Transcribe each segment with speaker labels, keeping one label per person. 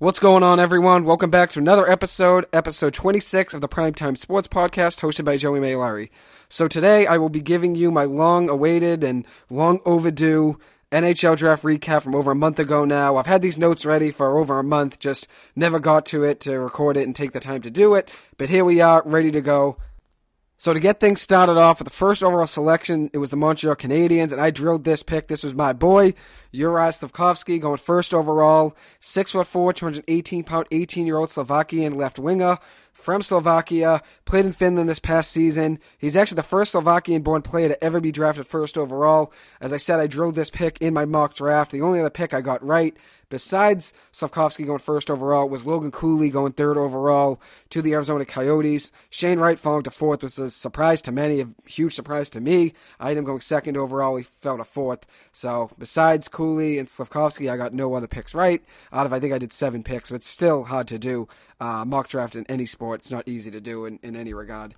Speaker 1: What's going on, everyone? Welcome back to another episode, episode 26 of the Primetime Sports Podcast, hosted by Joey Maylari. So today I will be giving you my long-awaited and long overdue NHL draft recap from over a month ago now. I've had these notes ready for over a month, just never got to it to record it and take the time to do it. But here we are, ready to go. So to get things started off with the first overall selection, it was the Montreal Canadiens, and I drilled this pick. This was my boy, Uri Slafkovsky, going first overall, six foot four, 218 pound, 18 year old Slovakian left winger from Slovakia, played in Finland this past season. He's actually the first Slovakian born player to ever be drafted first overall. As I said, I drilled this pick in my mock draft. The only other pick I got right, besides Slafkovsky going first overall, was Logan Cooley going third overall to the Arizona Coyotes. Shane Wright falling to fourth was a surprise to many, a huge surprise to me. I had him going second overall. He fell to fourth. So besides Cooley and Slafkovsky, I got no other picks right. Out of I think I did seven picks, but still hard to do uh, mock draft in any sport. It's not easy to do in, in any regard.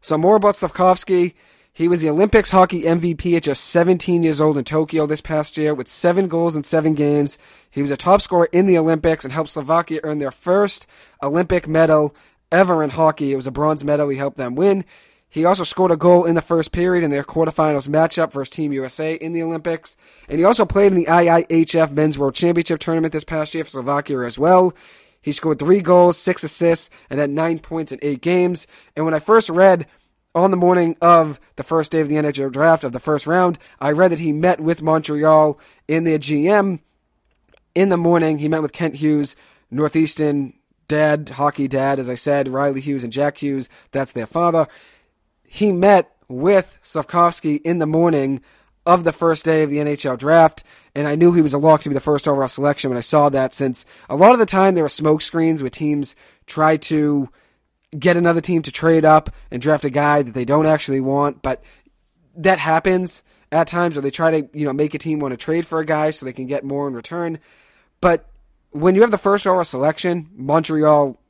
Speaker 1: So more about Slafkovsky. He was the Olympics hockey MVP at just 17 years old in Tokyo this past year with seven goals in seven games. He was a top scorer in the Olympics and helped Slovakia earn their first Olympic medal ever in hockey. It was a bronze medal. He helped them win. He also scored a goal in the first period in their quarterfinals matchup versus Team USA in the Olympics. And he also played in the IIHF Men's World Championship tournament this past year for Slovakia as well. He scored three goals, six assists, and had nine points in eight games. And when I first read on the morning of the first day of the NHL draft of the first round, I read that he met with Montreal in their GM in the morning. He met with Kent Hughes, Northeastern dad, hockey dad, as I said, Riley Hughes and Jack Hughes. That's their father. He met with Slafkovsky in the morning of the first day of the NHL draft, and I knew he was a lock to be the first overall selection when I saw that. Since a lot of the time there were smoke screens where teams try to get another team to trade up and draft a guy that they don't actually want, but that happens at times, or they try to you know make a team want to trade for a guy so they can get more in return. But when you have the first overall selection, Montreal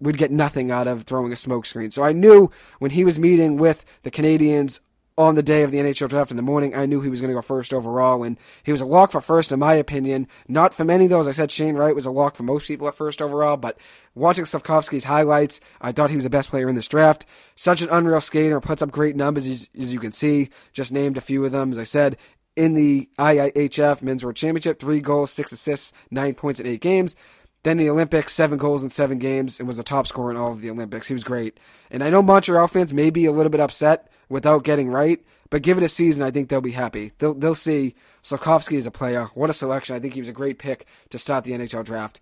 Speaker 1: would get nothing out of throwing a smokescreen. So I knew when he was meeting with the Canadiens on the day of the NHL draft in the morning, I knew he was going to go first overall, and he was a lock for first, in my opinion. Not for many, though. As I said, Shane Wright was a lock for most people at first overall, but watching Slafkovsky's highlights, I thought he was the best player in this draft. Such an unreal skater, puts up great numbers, as, as you can see. Just named a few of them. As I said, in the IIHF Men's World Championship, three goals, six assists, nine points in eight games. Then the Olympics, seven goals in seven games, and was a top scorer in all of the Olympics. He was great. And I know Montreal fans may be a little bit upset without getting Wright. But give it a season, I think they'll be happy. They'll they'll see Slafkovsky as a player. What a selection! I think he was a great pick to start the NHL draft.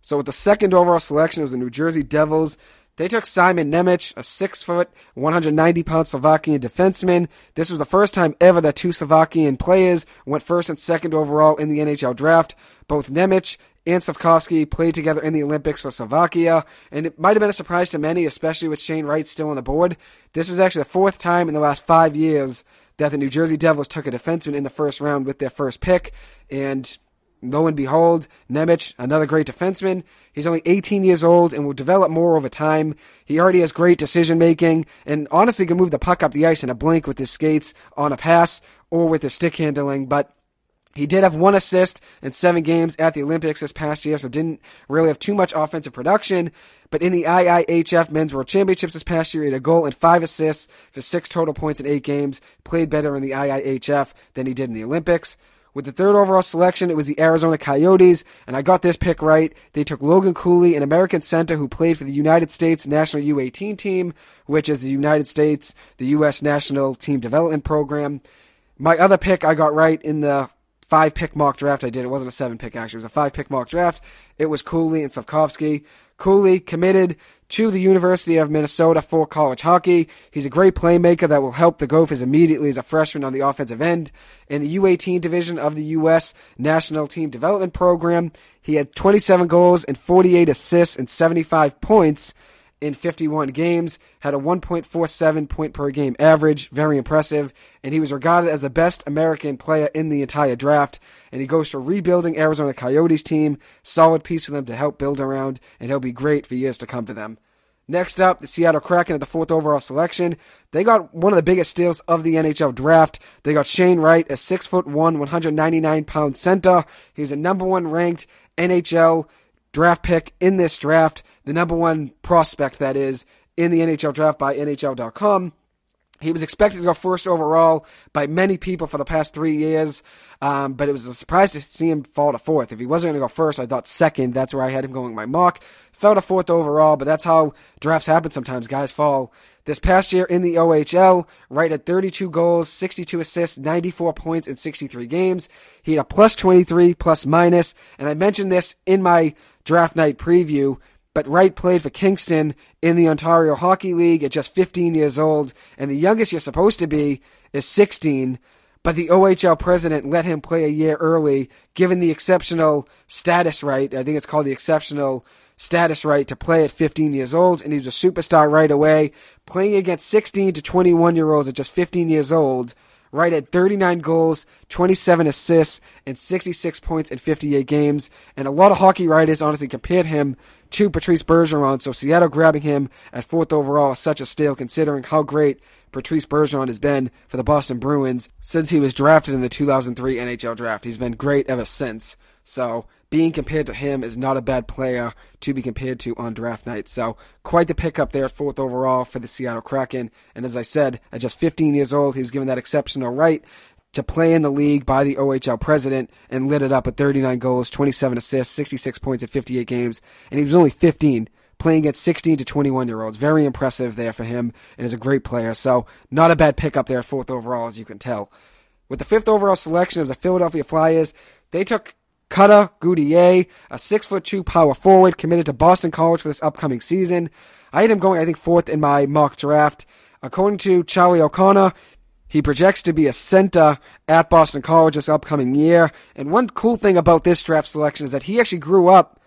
Speaker 1: So with the second overall selection, it was the New Jersey Devils. They took Simon Nemec, a six foot, 190 pound Slovakian defenseman. This was the first time ever that two Slovakian players went first and second overall in the NHL draft. Both Nemec and Slafkovsky played together in the Olympics for Slovakia, and it might have been a surprise to many, especially with Shane Wright still on the board. This was actually the fourth time in the last five years that the New Jersey Devils took a defenseman in the first round with their first pick, and lo and behold, Nemec, another great defenseman. He's only 18 years old and will develop more over time. He already has great decision making and honestly can move the puck up the ice in a blink with his skates on a pass or with his stick handling, but he did have one assist in seven games at the Olympics this past year, so didn't really have too much offensive production. But in the IIHF Men's World Championships this past year, he had a goal and five assists for six total points in eight games. Played better in the IIHF than he did in the Olympics. With the third overall selection, it was the Arizona Coyotes, and I got this pick right. They took Logan Cooley, an American center who played for the United States National U18 team, which is the United States, the U.S. National Team Development Program. My other pick I got right in the five pick mock draft I did. It wasn't a seven pick actually. It was a five pick mock draft. It was Cooley and Slafkovsky. Cooley committed to the University of Minnesota for college hockey. He's a great playmaker that will help the Gophers immediately as a freshman on the offensive end. In the U18 division of the U.S. National Team Development Program, he had 27 goals and 48 assists and 75 points in 51 games, had a 1.47 point per game average, very impressive, and he was regarded as the best American player in the entire draft. And he goes to rebuilding Arizona Coyotes team, solid piece for them to help build around, and he'll be great for years to come for them. Next up, the Seattle Kraken at the fourth overall selection. They got one of the biggest steals of the NHL draft. They got Shane Wright, a six foot one, 199 pound center. He was a number one ranked NHL draft pick in this draft, the number one prospect that is in the NHL draft by NHL.com. He was expected to go first overall by many people for the past three years, um, but it was a surprise to see him fall to fourth. If he wasn't going to go first, I thought second. That's where I had him going in my mock. Fell to fourth overall, but that's how drafts happen sometimes. Guys fall. This past year in the OHL, right at 32 goals, 62 assists, 94 points in 63 games. He had a plus 23, plus minus, and I mentioned this in my draft night preview but Wright played for Kingston in the Ontario Hockey League at just 15 years old, and the youngest you're supposed to be is 16. But the OHL president let him play a year early, given the exceptional status right. I think it's called the exceptional status right to play at 15 years old, and he was a superstar right away, playing against 16 to 21 year olds at just 15 years old right at 39 goals, 27 assists, and 66 points in 58 games. And a lot of hockey writers honestly compared him to Patrice Bergeron. So Seattle grabbing him at fourth overall is such a steal considering how great Patrice Bergeron has been for the Boston Bruins since he was drafted in the 2003 NHL draft. He's been great ever since. So being compared to him is not a bad player to be compared to on draft night. So quite the pickup there, fourth overall for the Seattle Kraken. And as I said, at just 15 years old, he was given that exceptional right to play in the league by the OHL president and lit it up with 39 goals, 27 assists, 66 points in 58 games. And he was only 15 playing at 16 to 21 year olds. Very impressive there for him and is a great player. So not a bad pickup there, fourth overall, as you can tell. With the fifth overall selection of the Philadelphia Flyers, they took Cutter Gauthier, a six foot two power forward committed to Boston College for this upcoming season. I had him going, I think, fourth in my mock draft. According to Charlie O'Connor, he projects to be a center at Boston College this upcoming year. And one cool thing about this draft selection is that he actually grew up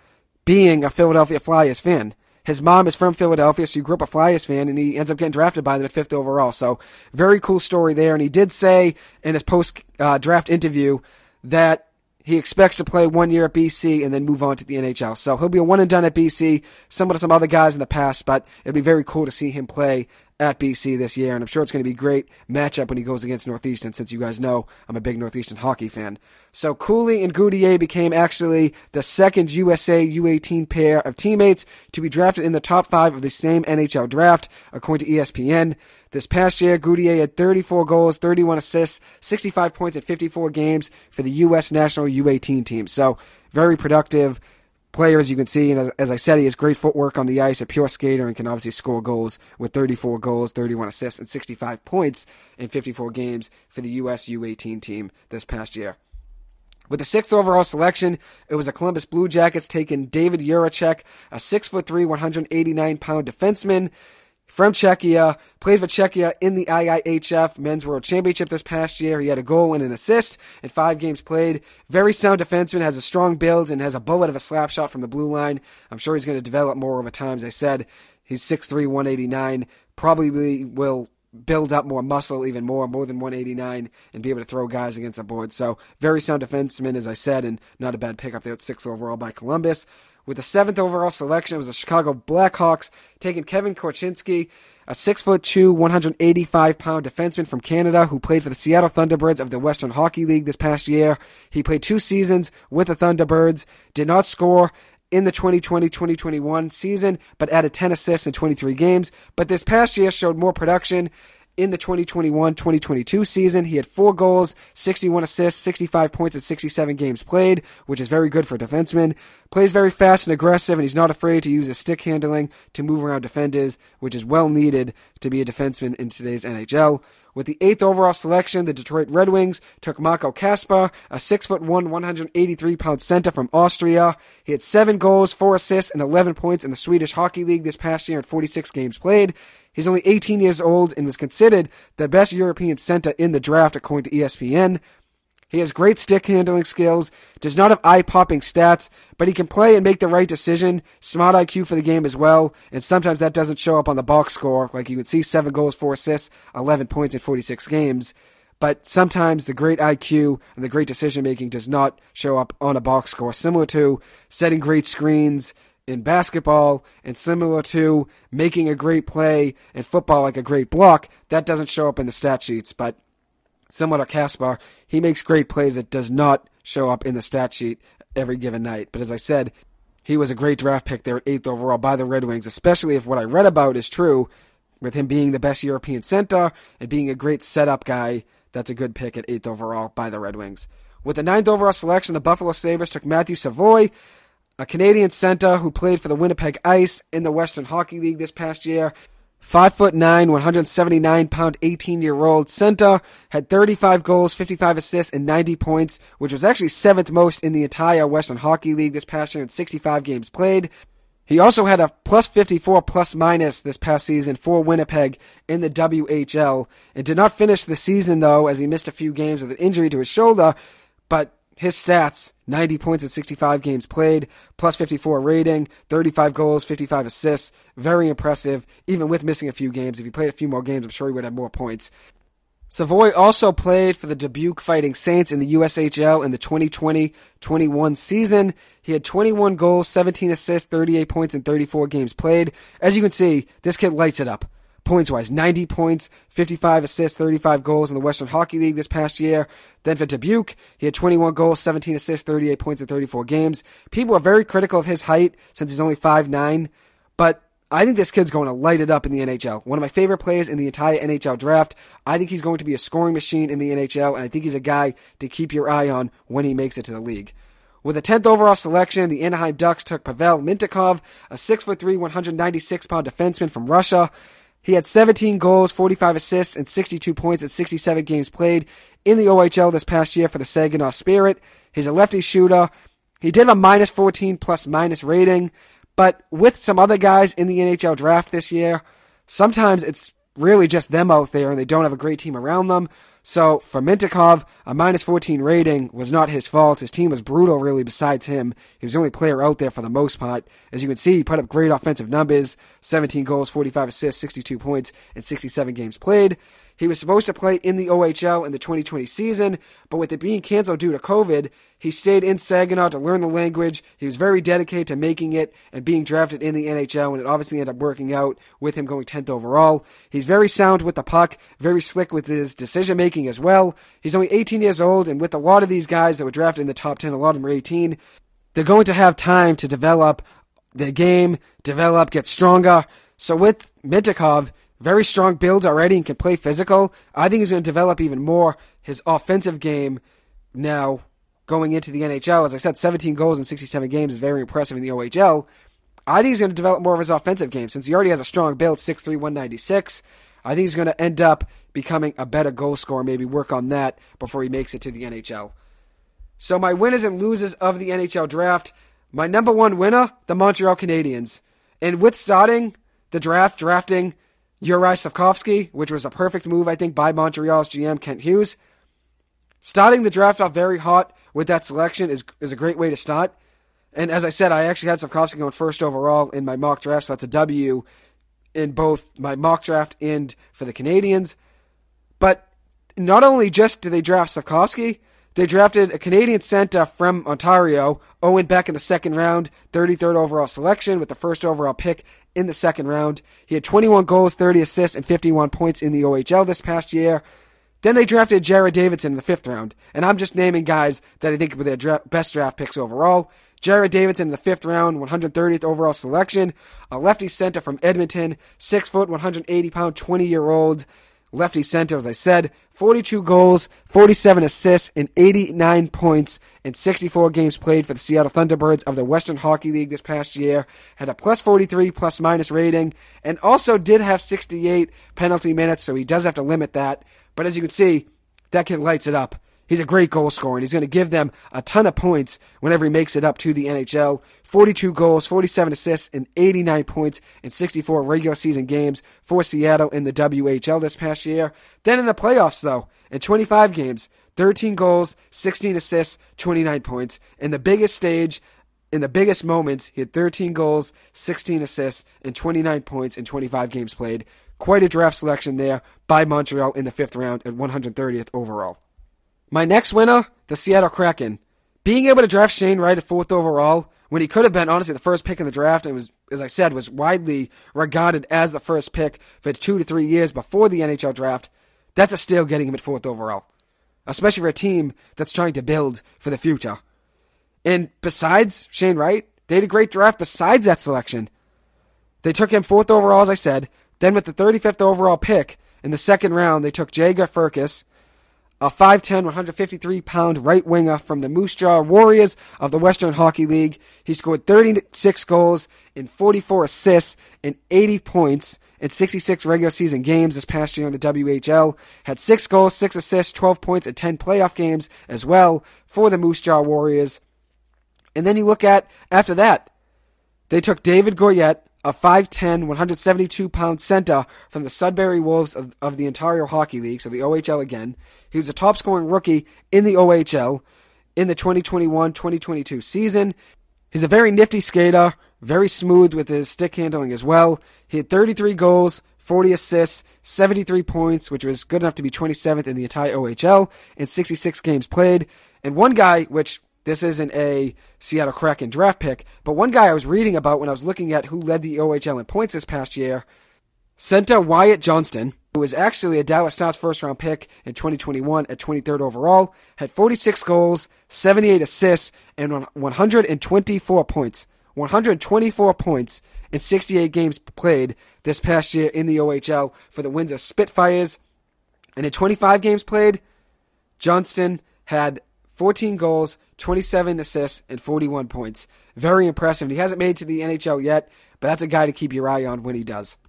Speaker 1: being a Philadelphia Flyers fan. His mom is from Philadelphia, so he grew up a Flyers fan, and he ends up getting drafted by them at fifth overall. So, very cool story there. And he did say in his post uh, draft interview that he expects to play one year at BC and then move on to the NHL. So he'll be a one and done at BC, similar to some other guys in the past, but it'd be very cool to see him play at BC this year, and I'm sure it's going to be a great matchup when he goes against Northeastern, since you guys know I'm a big Northeastern hockey fan. So Cooley and Gauthier became actually the second USA U18 pair of teammates to be drafted in the top five of the same NHL draft, according to ESPN. This past year, Gauthier had 34 goals, 31 assists, 65 points in 54 games for the U.S. national U18 team. So, very productive player, as you can see. And as I said, he has great footwork on the ice, a pure skater, and can obviously score goals with 34 goals, 31 assists, and 65 points in 54 games for the U.S. U18 team this past year. With the sixth overall selection, it was the Columbus Blue Jackets taking David Jiricek, a 6'3", 189 pound defenseman from Czechia, played for Czechia in the IIHF Men's World Championship this past year. He had a goal and an assist in five games played. Very sound defenseman, has a strong build, and has a bullet of a slap shot from the blue line. I'm sure he's going to develop more over time. As I said, he's 6'3", 189. Probably will build up more muscle, even more, more than 189, and be able to throw guys against the board. So, very sound defenseman, as I said, and not a bad pickup there at six overall by Columbus. With the seventh overall selection, it was the Chicago Blackhawks taking Kevin Korchinski, a six foot two, 185 pound defenseman from Canada who played for the Seattle Thunderbirds of the Western Hockey League this past year. He played two seasons with the Thunderbirds, did not score in the 2020-2021 season, but added 10 assists in 23 games. But this past year showed more production in the 2021-2022 season. He had four goals, 61 assists, 65 points in 67 games played, which is very good for a defenseman. Plays very fast and aggressive, and he's not afraid to use his stick handling to move around defenders, which is well needed to be a defenseman in today's NHL. With the eighth overall selection, the Detroit Red Wings took Marco Kasper, a six foot one, 183 pound center from Austria. He had seven goals, four assists, and 11 points in the Swedish Hockey League this past year in 46 games played. He's only 18 years old and was considered the best European center in the draft according to ESPN. He has great stick handling skills, does not have eye popping stats, but he can play and make the right decision, smart IQ for the game as well, and sometimes that doesn't show up on the box score. Like you can see 7 goals, 4 assists, 11 points in 46 games. But sometimes the great IQ and the great decision making does not show up on a box score, similar to setting great screens, in basketball and similar to making a great play in football like a great block, that doesn't show up in the stat sheets. But similar to Kasper, he makes great plays that does not show up in the stat sheet every given night. But as I said, he was a great draft pick there at eighth overall by the Red Wings, especially if what I read about is true, with him being the best European center and being a great setup guy. That's a good pick at eighth overall by the Red Wings. With the ninth overall selection, the Buffalo Sabres took Matthew Savoie, a Canadian center who played for the Winnipeg Ice in the Western Hockey League this past year. Five foot nine, 179 pound, 18 year old center had 35 goals, 55 assists, and 90 points, which was actually seventh most in the entire Western Hockey League this past year in 65 games played. He also had a plus 54 plus minus this past season for Winnipeg in the WHL and did not finish the season though as he missed a few games with an injury to his shoulder, but his stats 90 points in 65 games played, plus 54 rating, 35 goals, 55 assists. Very impressive, even with missing a few games. If he played a few more games, I'm sure he would have more points. Savoie also played for the Dubuque Fighting Saints in the USHL in the 2020-21 season. He had 21 goals, 17 assists, 38 points in 34 games played. As you can see, this kid lights it up points wise 90 points, 55 assists, 35 goals in the Western Hockey League this past year. Then for Dubuque, he had 21 goals, 17 assists, 38 points in 34 games. People are very critical of his height since he's only 5'9, but I think this kid's going to light it up in the NHL. One of my favorite players in the entire NHL draft. I think he's going to be a scoring machine in the NHL, and I think he's a guy to keep your eye on when he makes it to the league. With a 10th overall selection, the Anaheim Ducks took Pavel Mintyukov, a 6'3", 196 pound defenseman from Russia. He had 17 goals, 45 assists, and 62 points in 67 games played in the OHL this past year for the Saginaw Spirit. He's a lefty shooter. He did have a minus 14 plus minus rating, but with some other guys in the NHL draft this year, sometimes it's really just them out there and they don't have a great team around them. So for Mintyukov, a minus 14 rating was not his fault. His team was brutal, really, besides him. He was the only player out there for the most part. As you can see, he put up great offensive numbers 17 goals, 45 assists, 62 points, and 67 games played. He was supposed to play in the OHL in the 2020 season, but with it being canceled due to COVID, he stayed in Saginaw to learn the language. He was very dedicated to making it and being drafted in the NHL, and it obviously ended up working out with him going 10th overall. He's very sound with the puck, very slick with his decision making as well. He's only 18 years old, and with a lot of these guys that were drafted in the top 10, a lot of them are 18, they're going to have time to develop their game, develop, get stronger. So with Mintyukov, very strong build already and can play physical. I think he's going to develop even more his offensive game now going into the NHL. As I said, 17 goals in 67 games is very impressive in the OHL. I think he's going to develop more of his offensive game since he already has a strong build, 6'3", 196. I think he's going to end up becoming a better goal scorer, maybe work on that before he makes it to the NHL. So my winners and losers of the NHL draft, my number one winner, the Montreal Canadiens. And with starting the draft, drafting Uri Slafkovsky, which was a perfect move, I think, by Montreal's GM, Kent Hughes. Starting the draft off very hot with that selection is, is a great way to start. And as I said, I actually had Slafkovsky going first overall in my mock draft, so that's a W in both my mock draft and for the Canadiens. But not only just do they draft Slafkovsky, they drafted a Canadian center from Ontario, Owen Beck in the second round, 33rd overall selection with the first overall pick in the second round. He had 21 goals, 30 assists, and 51 points in the OHL this past year. Then they drafted Jared Davidson in the fifth round, and I'm just naming guys that I think were their dra- best draft picks overall. Jared Davidson in the fifth round, 130th overall selection, a lefty center from Edmonton, six foot, 180 pound, 20 year old lefty center, as I said, 42 goals, 47 assists, and 89 points in 64 games played for the Seattle Thunderbirds of the Western Hockey League this past year. Had a plus 43 plus minus rating, and also did have 68 penalty minutes, so he does have to limit that. But as you can see, that kid lights it up. He's a great goal scorer, and he's going to give them a ton of points whenever he makes it up to the NHL. 42 goals, 47 assists, and 89 points in 64 regular season games for Seattle in the WHL this past year. Then in the playoffs, though, in 25 games, 13 goals, 16 assists, 29 points. In the biggest stage, in the biggest moments, he had 13 goals, 16 assists, and 29 points in 25 games played. Quite a draft selection there by Montreal in the fifth round at 130th overall. My next winner, the Seattle Kraken. Being able to draft Shane Wright at fourth overall when he could have been honestly the first pick in the draft and was, as I said, was widely regarded as the first pick for two to three years before the NHL draft. That's a steal getting him at fourth overall, especially for a team that's trying to build for the future. And besides Shane Wright, they had a great draft besides that selection. They took him fourth overall, as I said. Then with the 35th overall pick in the second round, they took Jaeger Firkus, a 5'10", 153 pound right winger from the Moose Jaw Warriors of the Western Hockey League. He scored 36 goals and 44 assists and 80 points in 66 regular season games this past year in the WHL. Had 6 goals, 6 assists, 12 points, and 10 playoff games as well for the Moose Jaw Warriors. And then you look at, after that, they took David Goyette, a 5'10", 172 pound center from the Sudbury Wolves of, of the Ontario Hockey League, so the OHL again. He was a top scoring rookie in the OHL in the 2021 2022 season. He's a very nifty skater, very smooth with his stick handling as well. He had 33 goals, 40 assists, 73 points, which was good enough to be 27th in the entire OHL, in 66 games played. And one guy, which this isn't a Seattle Kraken draft pick, but one guy I was reading about when I was looking at who led the OHL in points this past year, center Wyatt Johnston, who was actually a Dallas Stars first round pick in 2021 at 23rd overall, had 46 goals, 78 assists, and 124 points. 124 points in 68 games played this past year in the OHL for the Windsor Spitfires. And in 25 games played, Johnston had 14 goals, 27 assists, and 41 points. Very impressive. He hasn't made it to the NHL yet, but that's a guy to keep your eye on when he does.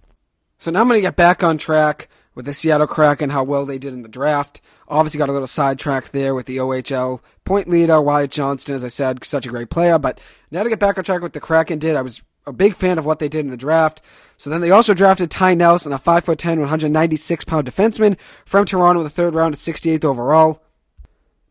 Speaker 1: So now I'm going to get back on track with the Seattle Kraken, how well they did in the draft. Obviously got a little sidetracked there with the OHL point leader, oh, Wyatt Johnston, as I said, such a great player. But now to get back on track with the Kraken did, I was a big fan of what they did in the draft. So then they also drafted Ty Nelson, a 5'10", 196 pound defenseman from Toronto the third round at 68th overall.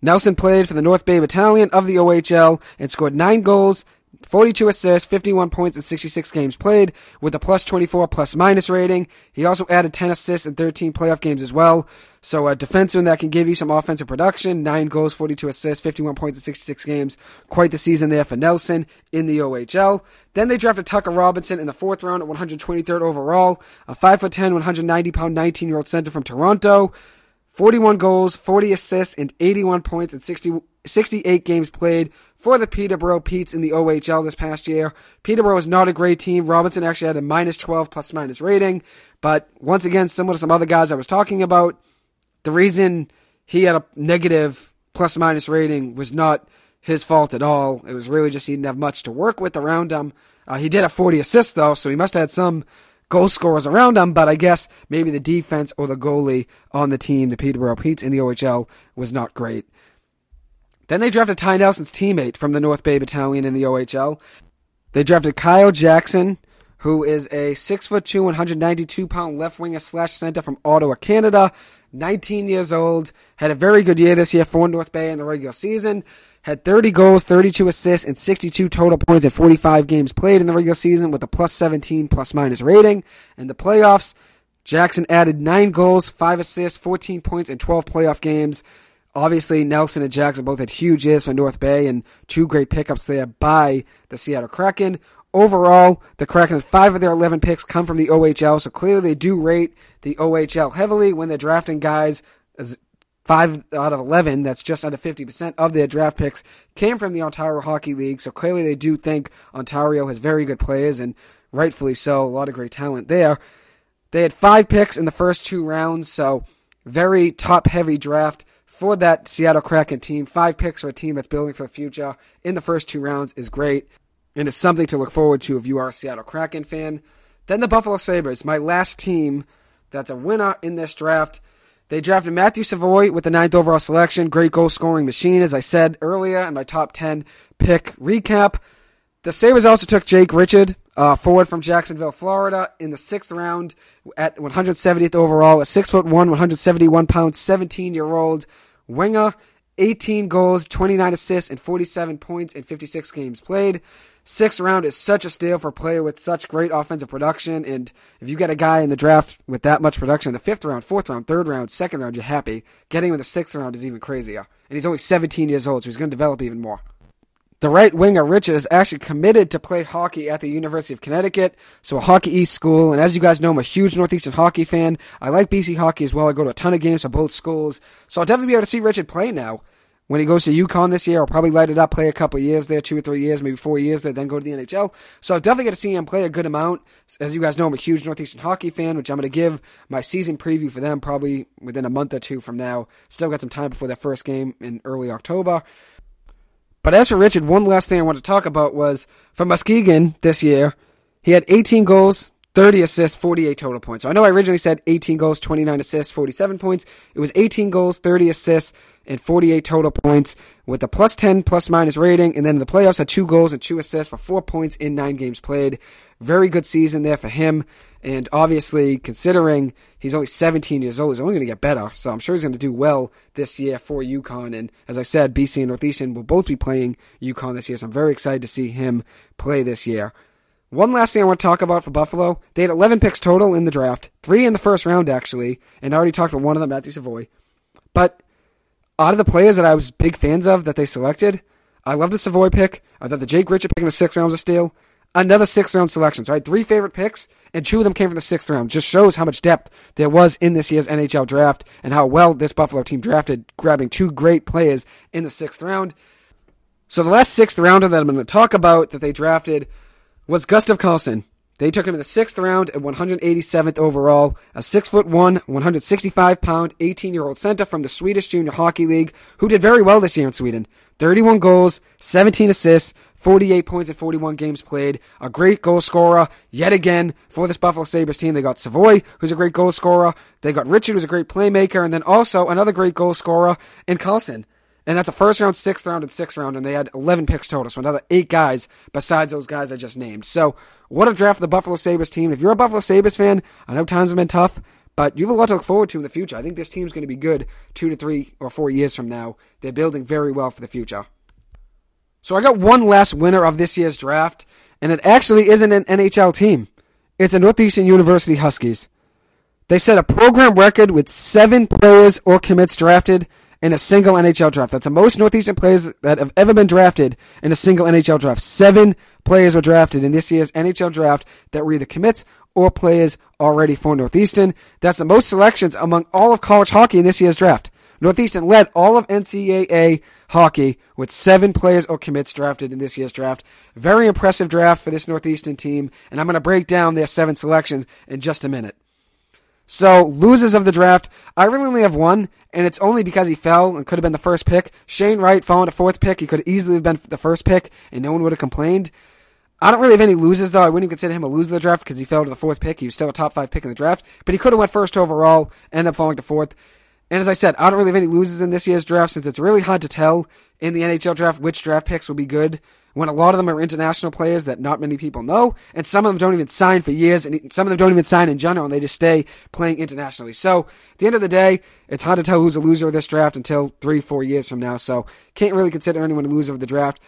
Speaker 1: Nelson played for the North Bay Battalion of the OHL and scored nine goals, 42 assists, 51 points in 66 games played with a plus 24 plus minus rating. He also added 10 assists in 13 playoff games as well. So a defenseman that can give you some offensive production, 9 goals, 42 assists, 51 points in 66 games. Quite the season there for Nelson in the OHL. Then they drafted Tucker Robinson in the fourth round at 123rd overall, a 5'10", 190 pound 19 year old center from Toronto. 41 goals, 40 assists, and 81 points in 60, 68 games played for the Peterborough Petes in the OHL this past year. Peterborough is not a great team. Robinson actually had a minus 12 plus minus rating, but once again, similar to some other guys I was talking about, the reason he had a negative plus minus rating was not his fault at all. It was really just he didn't have much to work with around him. Uh, he did have 40 assists though, so he must have had some goal scorers around him, but I guess maybe the defense or the goalie on the team, the Peterborough Petes in the OHL, was not great. Then they drafted Ty Nelson's teammate from the North Bay Battalion in the OHL. They drafted Kyle Jackson, who is a 6'2", 192 pound left winger slash center from Ottawa, Canada. 19 years old, had a very good year this year for North Bay in the regular season. Had 30 goals, 32 assists, and 62 total points in 45 games played in the regular season with a plus 17 plus minus rating. In the playoffs, Jackson added 9 goals, 5 assists, 14 points in 12 playoff games. Obviously, Nelson and Jackson both had huge years for North Bay and two great pickups there by the Seattle Kraken. Overall, the Kraken had five of their 11 picks come from the OHL, so clearly they do rate the OHL heavily when they're drafting guys. As five out of 11, that's just under 50% of their draft picks, came from the Ontario Hockey League, so clearly they do think Ontario has very good players, and rightfully so, a lot of great talent there. They had five picks in the first two rounds, so very top heavy draft for that Seattle Kraken team. Five picks for a team that's building for the future in the first two rounds is great and it's something to look forward to if you are a Seattle Kraken fan. Then the Buffalo Sabres, my last team that's a winner in this draft. They drafted Matthew Savoie with the ninth overall selection. Great goal scoring machine, as I said earlier in my top 10 pick recap. The Sabres also took Jake Richard, uh, forward from Jacksonville, Florida, in the sixth round at 170th overall. A six foot one, 171 pound, 17 year old winger, 18 goals, 29 assists, and 47 points in 56 games played. Sixth round is such a steal for a player with such great offensive production, and if you get a guy in the draft with that much production in the fifth round, fourth round, third round, second round, you're happy. Getting him in the sixth round is even crazier. And he's only 17 years old, so he's going to develop even more. The right winger, Richard, is actually committed to play hockey at the University of Connecticut, so a Hockey East school. And as you guys know, I'm a huge Northeastern hockey fan. I like BC hockey as well. I go to a ton of games for both schools, so I'll definitely be able to see Richard play now. When he goes to UConn this year, I'll probably light it up, play a couple years there, two or three years, maybe four years there, then go to the NHL. So I'll definitely get to see him play a good amount. As you guys know, I'm a huge Northeastern hockey fan, which I'm going to give my season preview for them probably within a month or two from now. Still got some time before their first game in early October. But as for Richard, one last thing I want to talk about was for Muskegon this year, he had 18 goals, 30 assists, 48 total points. So I know I originally said 18 goals, 29 assists, 47 points. It was 18 goals, 30 assists, and 48 total points with a plus 10 plus minus rating. And then the playoffs had two goals and two assists for four points in nine games played. Very good season there for him. And obviously, considering he's only 17 years old, he's only going to get better. So I'm sure he's going to do well this year for UConn. And as I said, BC and Northeastern will both be playing UConn this year. So I'm very excited to see him play this year. One last thing I want to talk about for Buffalo. They had 11 picks total in the draft, three in the first round, actually. And I already talked about one of them, Matthew Savoie. But out of the players that I was big fans of that they selected, I love the Savoie pick. I thought the Jake Ritchie pick in the sixth round was a steal. Another sixth round selection. So I had three favorite picks, and two of them came from the sixth round. Just shows how much depth there was in this year's NHL draft and how well this Buffalo team drafted, grabbing two great players in the sixth round. So the last sixth rounder that I'm going to talk about that they drafted was Gustav Carlsson. They took him in the sixth round at 187th overall, a six foot one, 165 pound, 18 year old center from the Swedish Junior Hockey League, who did very well this year in Sweden. 31 goals, 17 assists, 48 points in 41 games played. A great goal scorer yet again for this Buffalo Sabres team. They got Savoie, who's a great goal scorer. They got Richard, who's a great playmaker, and then also another great goal scorer in Carlsson. And that's a first round, sixth round, and sixth round, and they had 11 picks total. So another eight guys besides those guys I just named. So what a draft for the Buffalo Sabres team. If you're a Buffalo Sabres fan, I know times have been tough, but you have a lot to look forward to in the future. I think this team's going to be good two to three or four years from now. They're building very well for the future. So I got one last winner of this year's draft, and it actually isn't an NHL team. It's the Northeastern University Huskies. They set a program record with seven players or commits drafted in a single NHL draft. That's the most Northeastern players that have ever been drafted in a single NHL draft. Seven players were drafted in this year's NHL draft that were either commits or players already for Northeastern. That's the most selections among all of college hockey in this year's draft. Northeastern led all of NCAA hockey with seven players or commits drafted in this year's draft. Very impressive draft for this Northeastern team, and I'm going to break down their seven selections in just a minute. So, losers of the draft, I really only have one, and it's only because he fell and could have been the first pick. Shane Wright falling to fourth pick. He could easily have been the first pick, and no one would have complained. I don't really have any losers though. I wouldn't even consider him a loser of the draft because he fell to the fourth pick. He was still a top five pick in the draft, but he could have went first overall, ended up falling to fourth. And as I said, I don't really have any losers in this year's draft since it's really hard to tell in the NHL draft which draft picks will be good when a lot of them are international players that not many people know, and some of them don't even sign for years, and some of them don't even sign in general, and they just stay playing internationally. So, at the end of the day, it's hard to tell who's a loser of this draft until three, four years from now, so can't really consider anyone a loser of the draft.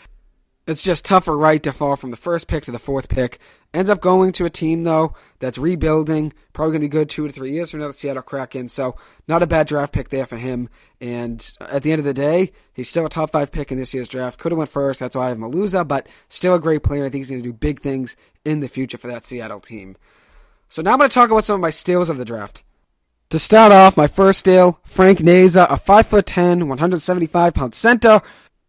Speaker 1: It's just tougher right to fall from the first pick to the fourth pick. Ends up going to a team though that's rebuilding, probably going to be good two to three years from now. The Seattle Kraken, so not a bad draft pick there for him. And at the end of the day, he's still a top five pick in this year's draft. Could have went first. That's why I have him a loser, but still a great player. I think he's going to do big things in the future for that Seattle team. So now I'm going to talk about some of my steals of the draft. To start off, my first steal, Frank Nazar, a 5'10", 175 pound center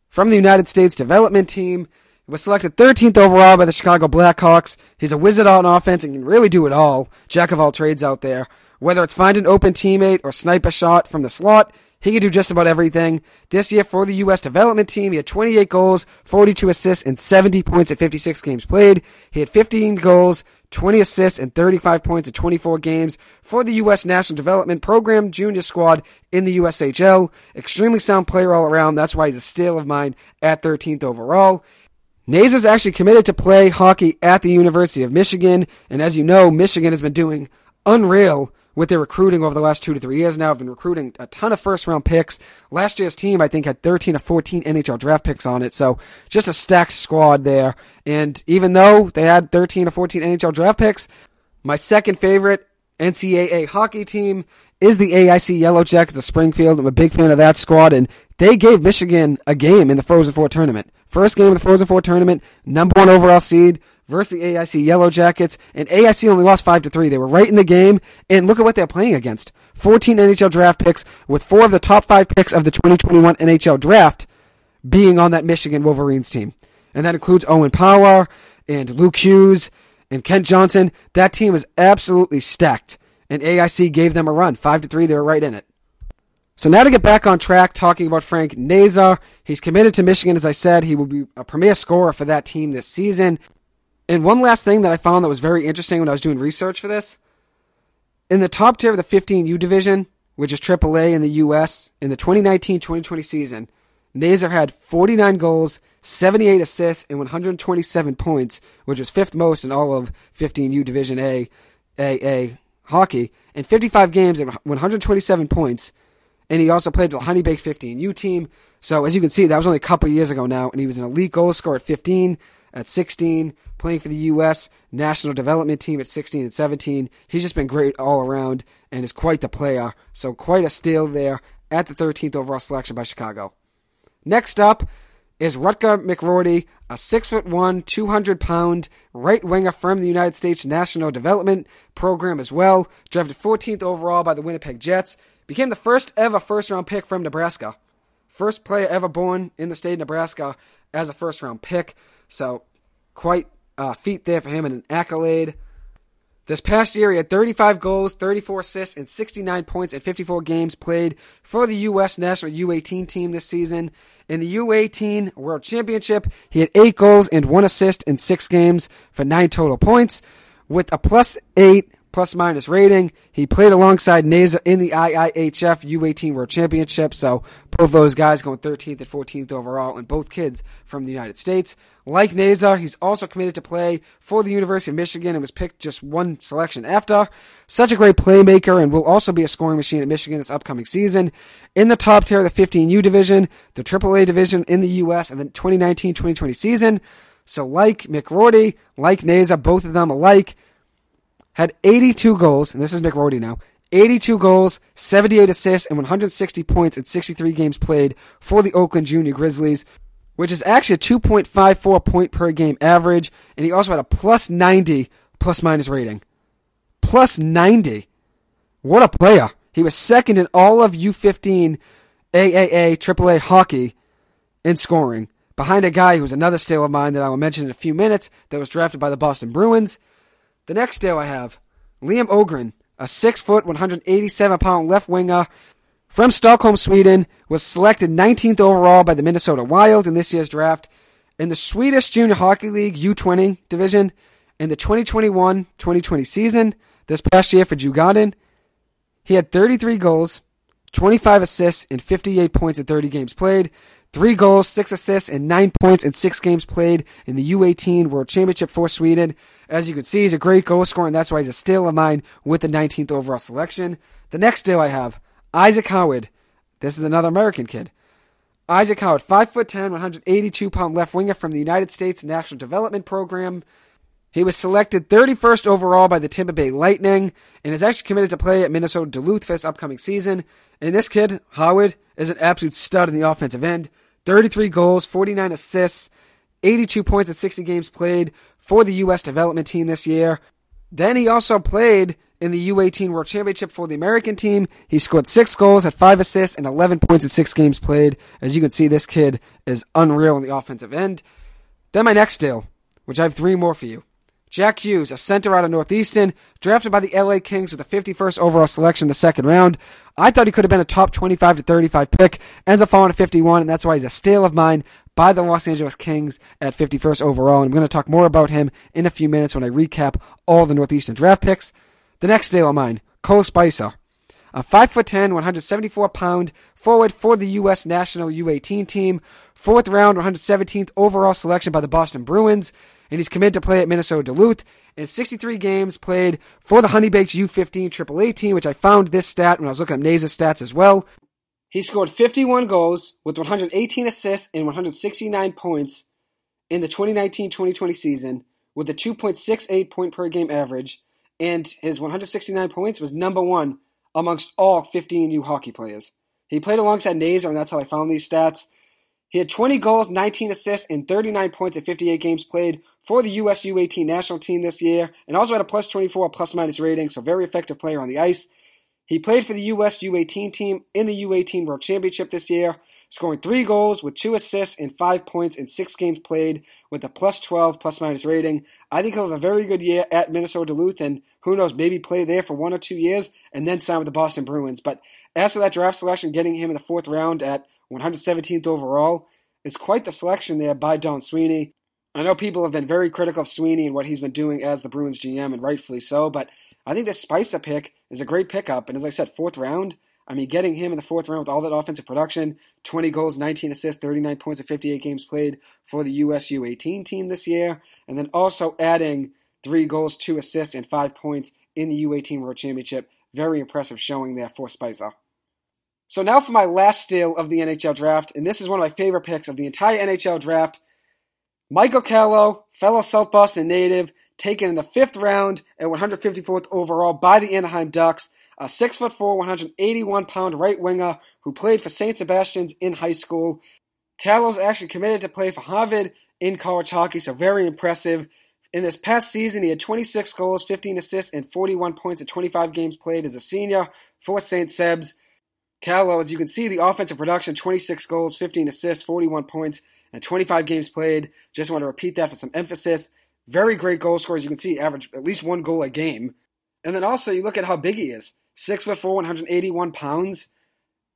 Speaker 1: from the United States development team. He was selected 13th overall by the Chicago Blackhawks. He's a wizard on offense and can really do it all. Jack of all trades out there. Whether it's find an open teammate or snipe a shot from the slot, he can do just about everything. This year for the U.S. development team, he had 28 goals, 42 assists, and 70 points at 56 games played. He had 15 goals, 20 assists, and 35 points in 24 games for the U.S. National Development Program junior squad in the USHL. Extremely sound player all around. That's why he's a steal of mine at 13th overall. Nazar's actually committed to play hockey at the University of Michigan, and as you know, Michigan has been doing unreal with their recruiting over the last two to three years now. I've been recruiting a ton of first round picks. Last year's team, I think, had 13 or 14 NHL draft picks on it. So just a stacked squad there. And even though they had 13 or 14 NHL draft picks, my second favorite NCAA hockey team is the AIC Yellow Jackets of Springfield. I'm a big fan of that squad, and they gave Michigan a game in the Frozen Four tournament. First game of the Frozen Four tournament, number one overall seed versus the AIC Yellow Jackets, and AIC only lost five to three. They were right in the game, and look at what they're playing against. 14 NHL draft picks, with four of the top five picks of the 2021 NHL draft being on that Michigan Wolverines team. And that includes Owen Power and Luke Hughes and Kent Johnson. That team was absolutely stacked, and AIC gave them a run. 5 to 3, they were right in it. So now to get back on track, talking about Frank Nazar. He's committed to Michigan, as I said. He will be a premier scorer for that team this season. And one last thing that I found that was very interesting when I was doing research for this. In the top tier of the 15U division, which is AAA in the U.S., in the 2019-2020 season, Nazar had 49 goals, 78 assists, and 127 points, which was fifth most in all of 15U Division A, AA hockey, In 55 games and 127 points and he also played the Honeybaked 15U team. So as you can see, that was only a couple years ago now, and he was an elite goal scorer at 15, at 16, playing for the U.S. national development team at 16 and 17. He's just been great all around and is quite the player. So quite a steal there at the 13th overall selection by Chicago. Next up is Rutger McGroarty, a six foot one, 200 pound right winger from the United States National Development Program as well. Drafted 14th overall by the Winnipeg Jets. Became the first ever first round pick from Nebraska. First player ever born in the state of Nebraska as a first round pick. So, quite a feat there for him and an accolade. This past year, he had 35 goals, 34 assists, and 69 points in 54 games played for the U.S. national U18 team this season. In the U18 World Championship, he had 8 goals and 1 assist in 6 games for 9 total points, with a plus 8 plus minus rating. He played alongside Nazar in the IIHF U18 World Championship, so both those guys going 13th and 14th overall, and both kids from the United States. Like Nazar, he's also committed to play for the University of Michigan and was picked just one selection after. Such a great playmaker and will also be a scoring machine at Michigan this upcoming season. In the top tier of the 15U division, the AAA division in the U.S. and the 2019-2020 season. So like McGroarty, like Nazar, both of them alike, had 82 goals, and this is McGroarty now, 82 goals, 78 assists, and 160 points in 63 games played for the Oakland Junior Grizzlies, which is actually a 2.54 point per game average, and he also had a plus 90 plus minus rating. Plus 90. What a player. He was second in all of U15 AAA AAA hockey in scoring, behind a guy who's another steal of mine that I will mention in a few minutes that was drafted by the Boston Bruins. The next deal I have Liam Öhgren, a 6 foot, 187 pound left winger from Stockholm, Sweden, was selected 19th overall by the Minnesota Wild in this year's draft. In the Swedish Junior Hockey League U20 division, in the 2021 2020 season, this past year for Djurgården, he had 33 goals, 25 assists, and 58 points in 30 games played. Three goals, six assists, and nine points in six games played in the U18 World Championship for Sweden. As you can see, he's a great goal scorer, and that's why he's a steal of mine with the 19th overall selection. The next deal I have, Isaac Howard. This is another American kid. Isaac Howard, 5'10, 182 pound left winger from the United States National Development Program. He was selected 31st overall by the Tampa Bay Lightning and is actually committed to play at Minnesota Duluth this upcoming season. And this kid, Howard, is an absolute stud in the offensive end. 33 goals, 49 assists, 82 points in 60 games played for the U.S. development team this year. Then he also played in the U18 World Championship for the American team. He scored six goals, had five assists, and 11 points in six games played. As you can see, this kid is unreal on the offensive end. Then my next deal, which I have three more for you. Jack Hughes, a center out of Northeastern, drafted by the LA Kings with the 51st overall selection in the second round. I thought he could have been a top 25 to 35 pick. Ends up falling to 51, and that's why he's a steal of mine by the Los Angeles Kings at 51st overall. And I'm going to talk more about him in a few minutes when I recap all the Northeastern draft picks. The next steal of mine, Cole Spicer. A 5'10, 174 pound forward for the U.S. national U18 team. Fourth round, 117th overall selection by the Boston Bruins and he's committed to play at Minnesota Duluth. In 63 games played for the Honeybaked U15 AAA team, which I found this stat when I was looking up Nazar's stats as well. He scored 51 goals with 118 assists and 169 points in the 2019-2020 season with a 2.68 point per game average, and his 169 points was number one amongst all 15U hockey players. He played alongside Nazar, and that's how I found these stats. He had 20 goals, 19 assists, and 39 points in 58 games played for the US U18 national team this year, and also had a plus 24 plus minus rating, so very effective player on the ice. He played for the U.S. U18 team in the U18 World Championship this year, scoring three goals with two assists and five points in six games played with a plus 12 plus minus rating. I think he'll have a very good year at Minnesota Duluth and who knows, maybe play there for one or two years and then sign with the Boston Bruins. But as for that draft selection, getting him in the fourth round at 117th overall is quite the selection there by Don Sweeney. I know people have been very critical of Sweeney and what he's been doing as the Bruins GM, and rightfully so, but I think this Spezza pick is a great pickup. And as I said, fourth round, I mean, getting him in the fourth round with all that offensive production 20 goals, 19 assists, 39 points in 58 games played for the US U18 team this year, and then also adding three goals, two assists, and five points in the U18 World Championship. Very impressive showing there for Spezza. So now for my last steal of the NHL draft, and this is one of my favorite picks of the entire NHL draft. Michael Carlo, fellow South Boston native, taken in the fifth round at 154th overall by the Anaheim Ducks. A 6'4, 181 pound right winger who played for St. Sebastian's in high school. Carlo's actually committed to play for Harvard in college hockey, so very impressive. In this past season, he had 26 goals, 15 assists, and 41 points in 25 games played as a senior for St. Seb's. Carlo, as you can see, the offensive production 26 goals, 15 assists, 41 points, and 25 games played. Just want to repeat that for some emphasis. Very great goal scorer, as you can see, average at least one goal a game. And then also, you look at how big he is six foot four, 181 pounds.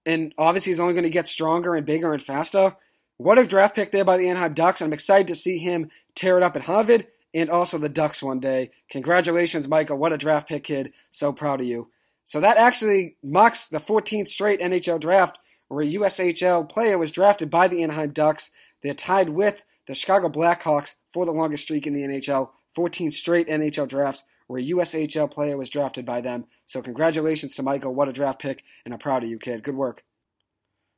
Speaker 1: And obviously, he's only going to get stronger and bigger and faster. What a draft pick there by the Anaheim Ducks. I'm excited to see him tear it up at Harvard and also the Ducks one day. Congratulations, Michael. What a draft pick, kid. So proud of you. So that actually marks the 14th straight NHL draft where a USHL player was drafted by the Anaheim Ducks. They're tied with the Chicago Blackhawks for the longest streak in the NHL. 14 straight NHL drafts where a USHL player was drafted by them. So congratulations to Michael. What a draft pick, and I'm proud of you, kid. Good work.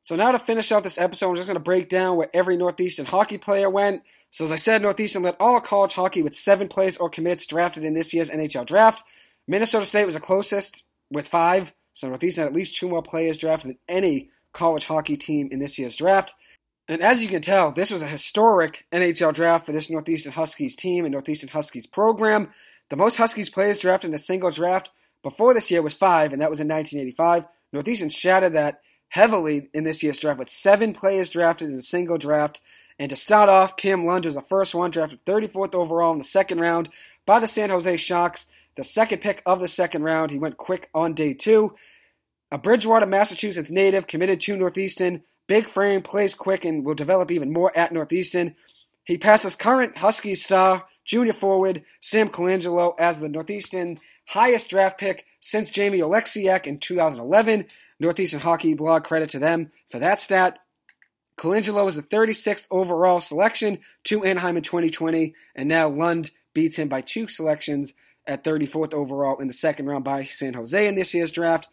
Speaker 1: So now to finish out this episode, I'm just going to break down where every Northeastern hockey player went. So as I said, Northeastern led all college hockey with seven players or commits drafted in this year's NHL draft. Minnesota State was the closest with five. So Northeastern had at least two more players drafted than any college hockey team in this year's draft. And as you can tell, this was a historic NHL draft for this Northeastern Huskies team and Northeastern Huskies program. The most Huskies players drafted in a single draft before this year was five, and that was in 1985. Northeastern shattered that heavily in this year's draft with seven players drafted in a single draft. And to start off, Cam Lund was the first one drafted 34th overall in the second round by the San Jose Sharks. The second pick of the second round, he went quick on day two. A Bridgewater, Massachusetts native, committed to Northeastern. Big frame, plays quick, and will develop even more at Northeastern. He passes current Husky star junior forward Sam Colangelo as the Northeastern highest draft pick since Jamie Oleksiak in 2011. Northeastern Hockey Blog credit to them for that stat. Colangelo was the 36th overall selection to Anaheim in 2020, and now Lund beats him by two selections at 34th overall in the second round by San Jose in this year's draft.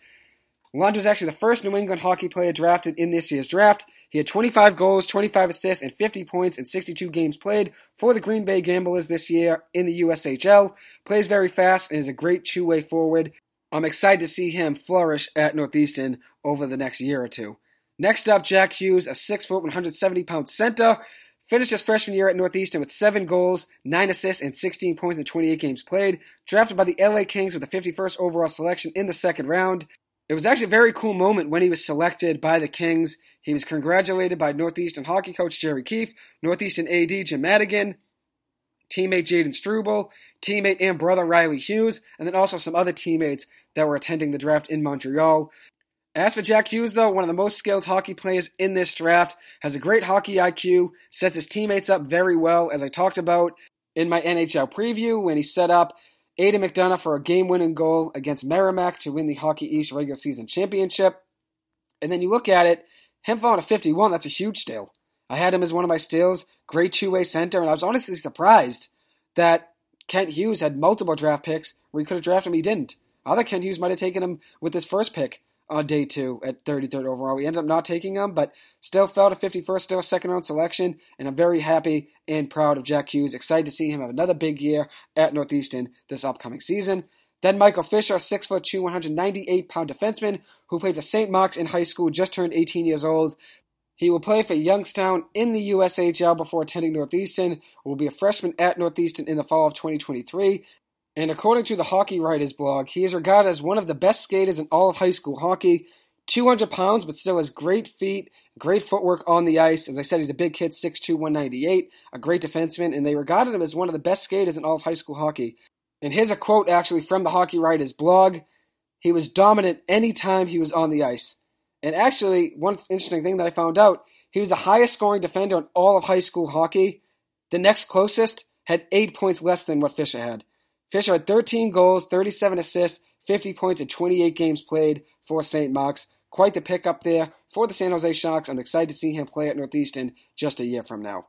Speaker 1: Lund was actually the first New England hockey player drafted in this year's draft. He had 25 goals, 25 assists, and 50 points in 62 games played for the Green Bay Gamblers this year in the USHL. Plays very fast and is a great two way forward. I'm excited to see him flourish at Northeastern over the next year or two. Next up, Jack Hughes, a 6 foot, 170 pound center. Finished his freshman year at Northeastern with 7 goals, 9 assists, and 16 points in 28 games played. Drafted by the LA Kings with the 51st overall selection in the second round. It was actually a very cool moment when he was selected by the Kings. He was congratulated by Northeastern hockey coach Jerry Keefe, Northeastern AD Jim Madigan, teammate Jaden Struble, teammate and brother Riley Hughes, and then also some other teammates that were attending the draft in Montreal. As for Jack Hughes, though, one of the most skilled hockey players in this draft, has a great hockey IQ, sets his teammates up very well, as I talked about in my NHL preview when he set up Aidan McDonough for a game winning goal against Merrimack to win the Hockey East regular season championship. And then you look at it, him falling to 51, that's a huge steal. I had him as one of my steals, great two way center, and I was honestly surprised that Kent Hughes had multiple draft picks where he could have drafted him, he didn't. Other Kent Hughes might have taken him with his first pick on day two at 33rd overall. We ended up not taking him, but still fell to 51st, still a second round selection, and I'm very happy and proud of Jack Hughes. Excited to see him have another big year at Northeastern this upcoming season. Then Michael Fisher, 6'2", 198 pound defenseman who played for St. Mark's in high school, just turned 18 years old. He will play for Youngstown in the USHL before attending Northeastern. Will be a freshman at Northeastern in the fall of 2023 And according to the Hockey Writers blog, he is regarded as one of the best skaters in all of high school hockey. 200 pounds, but still has great feet, great footwork on the ice. As I said, he's a big kid, 6'2", 198, a great defenseman, and they regarded him as one of the best skaters in all of high school hockey. And here's a quote actually from the Hockey Writers blog. He was dominant anytime he was on the ice. And actually, one interesting thing that I found out, he was the highest scoring defender in all of high school hockey. The next closest had eight points less than what Fisher had. Fisher had 13 goals, 37 assists, 50 points in 28 games played for St. Mark's. Quite the pickup there for the San Jose Sharks. I'm excited to see him play at Northeastern just a year from now.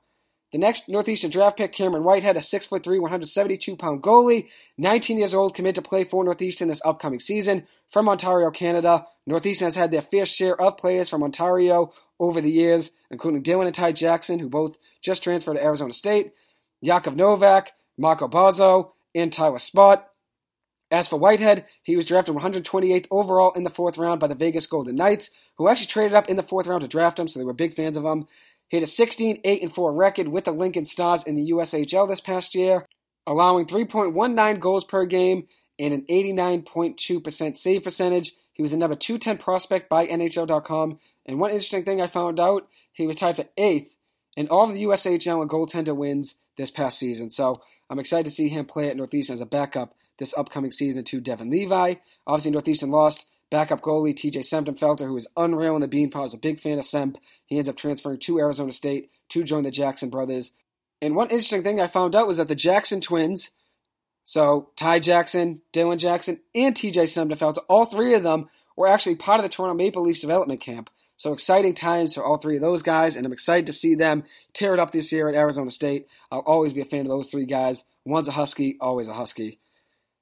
Speaker 1: The next Northeastern draft pick, Cameron Whitehead, a 6'3", 172 pound goalie, 19 years old, committed to play for Northeastern this upcoming season from Ontario, Canada. Northeastern has had their fair share of players from Ontario over the years, including Dylan and Ty Jackson, who both just transferred to Arizona State, Jakov Novak, Marco Bozzo, and Tyler Spott. As for Whitehead, he was drafted 128th overall in the fourth round by the Vegas Golden Knights, who actually traded up in the fourth round to draft him, so they were big fans of him. He had a 16 8 and 4 record with the Lincoln Stars in the USHL this past year, allowing 3.19 goals per game and an 89.2% save percentage. He was a number 210 prospect by NHL.com. And one interesting thing I found out, he was tied for eighth in all of the USHL and goaltender wins this past season. So I'm excited to see him play at Northeastern as a backup this upcoming season to Devon Levi. Obviously, Northeastern lost backup goalie TJ Semptimphelter, who is unreal in the Beanpot, is a big fan of Semp. He ends up transferring to Arizona State to join the Jackson brothers. And one interesting thing I found out was that the Jackson twins, so Ty Jackson, Dylan Jackson, and TJ Semptimphelter, all three of them were actually part of the Toronto Maple Leafs development camp. So exciting times for all three of those guys, and I'm excited to see them tear it up this year at Arizona State. I'll always be a fan of those three guys. One's a Husky, always a Husky.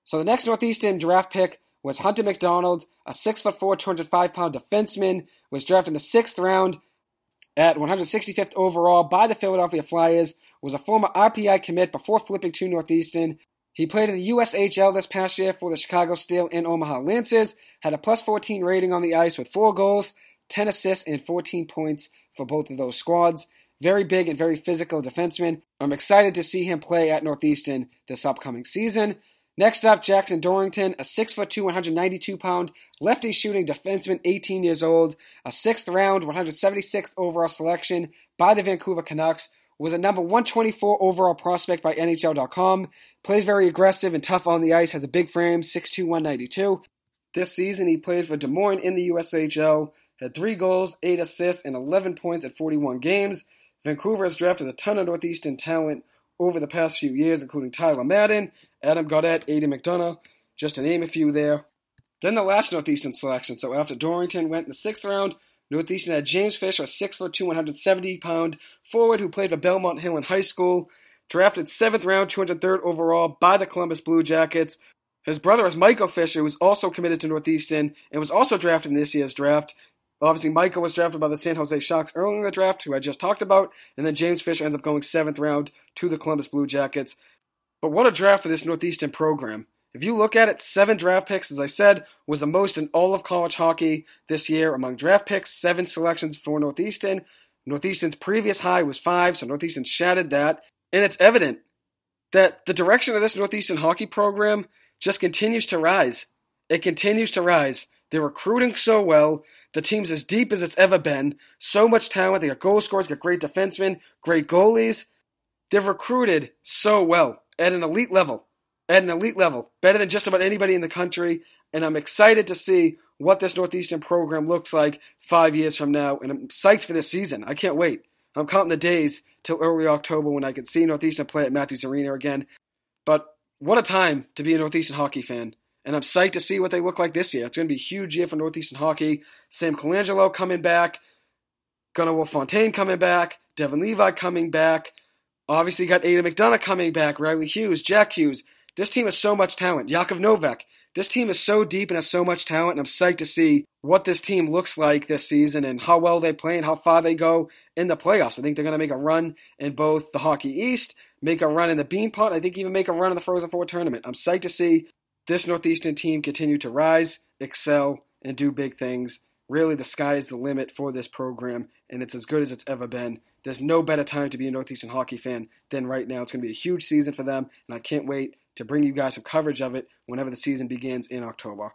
Speaker 1: So the next Northeastern draft pick was Hunter McDonald, a 6'4", 205 pound defenseman, was drafted in the sixth round at 165th overall by the Philadelphia Flyers, was a former RPI commit before flipping to Northeastern. He played in the USHL this past year for the Chicago Steel and Omaha Lancers, had a plus 14 rating on the ice with four goals, 10 assists, and 14 points for both of those squads. Very big and very physical defenseman. I'm excited to see him play at Northeastern this upcoming season. Next up, Jackson Dorrington, a 6'2", 192 pound lefty shooting defenseman, 18 years old, a sixth round, 176th overall selection by the Vancouver Canucks, was a number 124 overall prospect by NHL.com, plays very aggressive and tough on the ice, has a big frame, 6'2", 192. This season, he played for Des Moines in the USHL, had three goals, eight assists, and 11 points at 41 games. Vancouver has drafted a ton of Northeastern talent over the past few years, including Tyler Madden, Adam Gaudette, Aidan McDonough, just to name a few there. Then the last Northeastern selection. So after Dorrington went in the sixth round, Northeastern had James Fisher, a 6'2", 170 pound forward who played for Belmont Hill in high school. Drafted seventh round, 203rd overall by the Columbus Blue Jackets. His brother is Michael Fisher, who was also committed to Northeastern and was also drafted in this year's draft. Obviously, Michael was drafted by the San Jose Sharks early in the draft, who I just talked about, and then James Fisher ends up going seventh round to the Columbus Blue Jackets. But what a draft for this Northeastern program. If you look at it, seven draft picks, as I said, was the most in all of college hockey this year among draft picks, seven selections for Northeastern. Northeastern's previous high was five, so Northeastern shattered that. And it's evident that the direction of this Northeastern hockey program just continues to rise. It continues to rise. They're recruiting so well. The team's as deep as it's ever been. So much talent. They got goal scorers, got great defensemen, great goalies. They've recruited so well at an elite level. At an elite level. Better than just about anybody in the country. And I'm excited to see what this Northeastern program looks like five years from now. And I'm psyched for this season. I can't wait. I'm counting the days till early October when I can see Northeastern play at Matthews Arena again. But what a time to be a Northeastern hockey fan. And I'm psyched to see what they look like this year. It's going to be a huge year for Northeastern hockey. Sam Colangelo coming back. Gunnarwolfe Fontaine coming back. Devon Levi coming back. Obviously, got Aidan McDonough coming back, Riley Hughes, Jack Hughes. This team has so much talent. Jakov Novak. This team is so deep and has so much talent, and I'm psyched to see what this team looks like this season and how well they play and how far they go in the playoffs. I think they're going to make a run in both the Hockey East, make a run in the Beanpot, I think even make a run in the Frozen Four tournament. I'm psyched to see this Northeastern team continue to rise, excel, and do big things. Really, the sky is the limit for this program, and it's as good as it's ever been. There's no better time to be a Northeastern hockey fan than right now. It's going to be a huge season for them, and I can't wait to bring you guys some coverage of it whenever the season begins in October.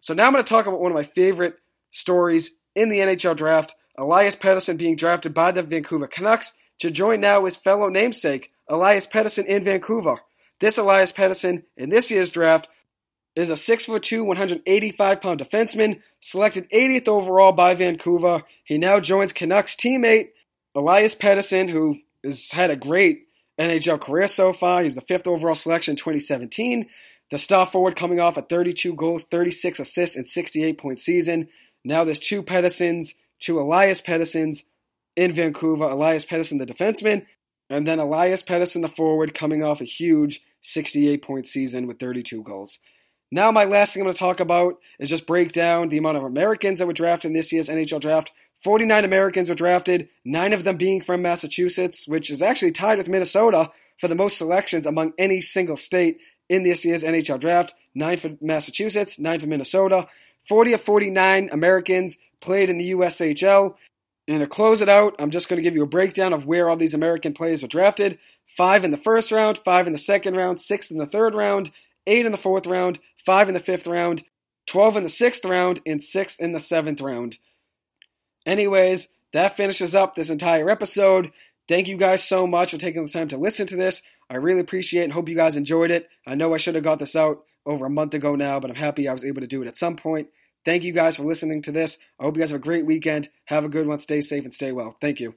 Speaker 1: So now I'm going to talk about one of my favorite stories in the NHL draft Elias Pettersson being drafted by the Vancouver Canucks to join now his fellow namesake, Elias Pettersson in Vancouver. This Elias Pettersson in this year's draft is a 6'2, 185 pound defenseman, selected 80th overall by Vancouver. He now joins Canucks teammate Elias Pettersson, who has had a great NHL career so far. He was the fifth overall selection in 2017. The star forward coming off at 32 goals, 36 assists, and 68 point season. Now there's two Petterssons, two Elias Petterssons in Vancouver. Elias Pettersson, the defenseman, and then Elias Pettersson, the forward, coming off a huge 68 point season with 32 goals. Now, my last thing I'm going to talk about is just break down the amount of Americans that were drafted in this year's NHL draft. 49 Americans were drafted, nine of them being from Massachusetts, which is actually tied with Minnesota for the most selections among any single state in this year's NHL draft. Nine for Massachusetts, nine for Minnesota. 40 of 49 Americans played in the USHL. And to close it out, I'm just going to give you a breakdown of where all these American players were drafted. Five in the first round, five in the second round, six in the third round, eight in the fourth round, five in the fifth round, 12 in the sixth round, and six in the seventh round. Anyways, that finishes up this entire episode. Thank you guys so much for taking the time to listen to this. I really appreciate it and hope you guys enjoyed it. I know I should have got this out over a month ago now, but I'm happy I was able to do it at some point. Thank you guys for listening to this. I hope you guys have a great weekend. Have a good one. Stay safe and stay well. Thank you.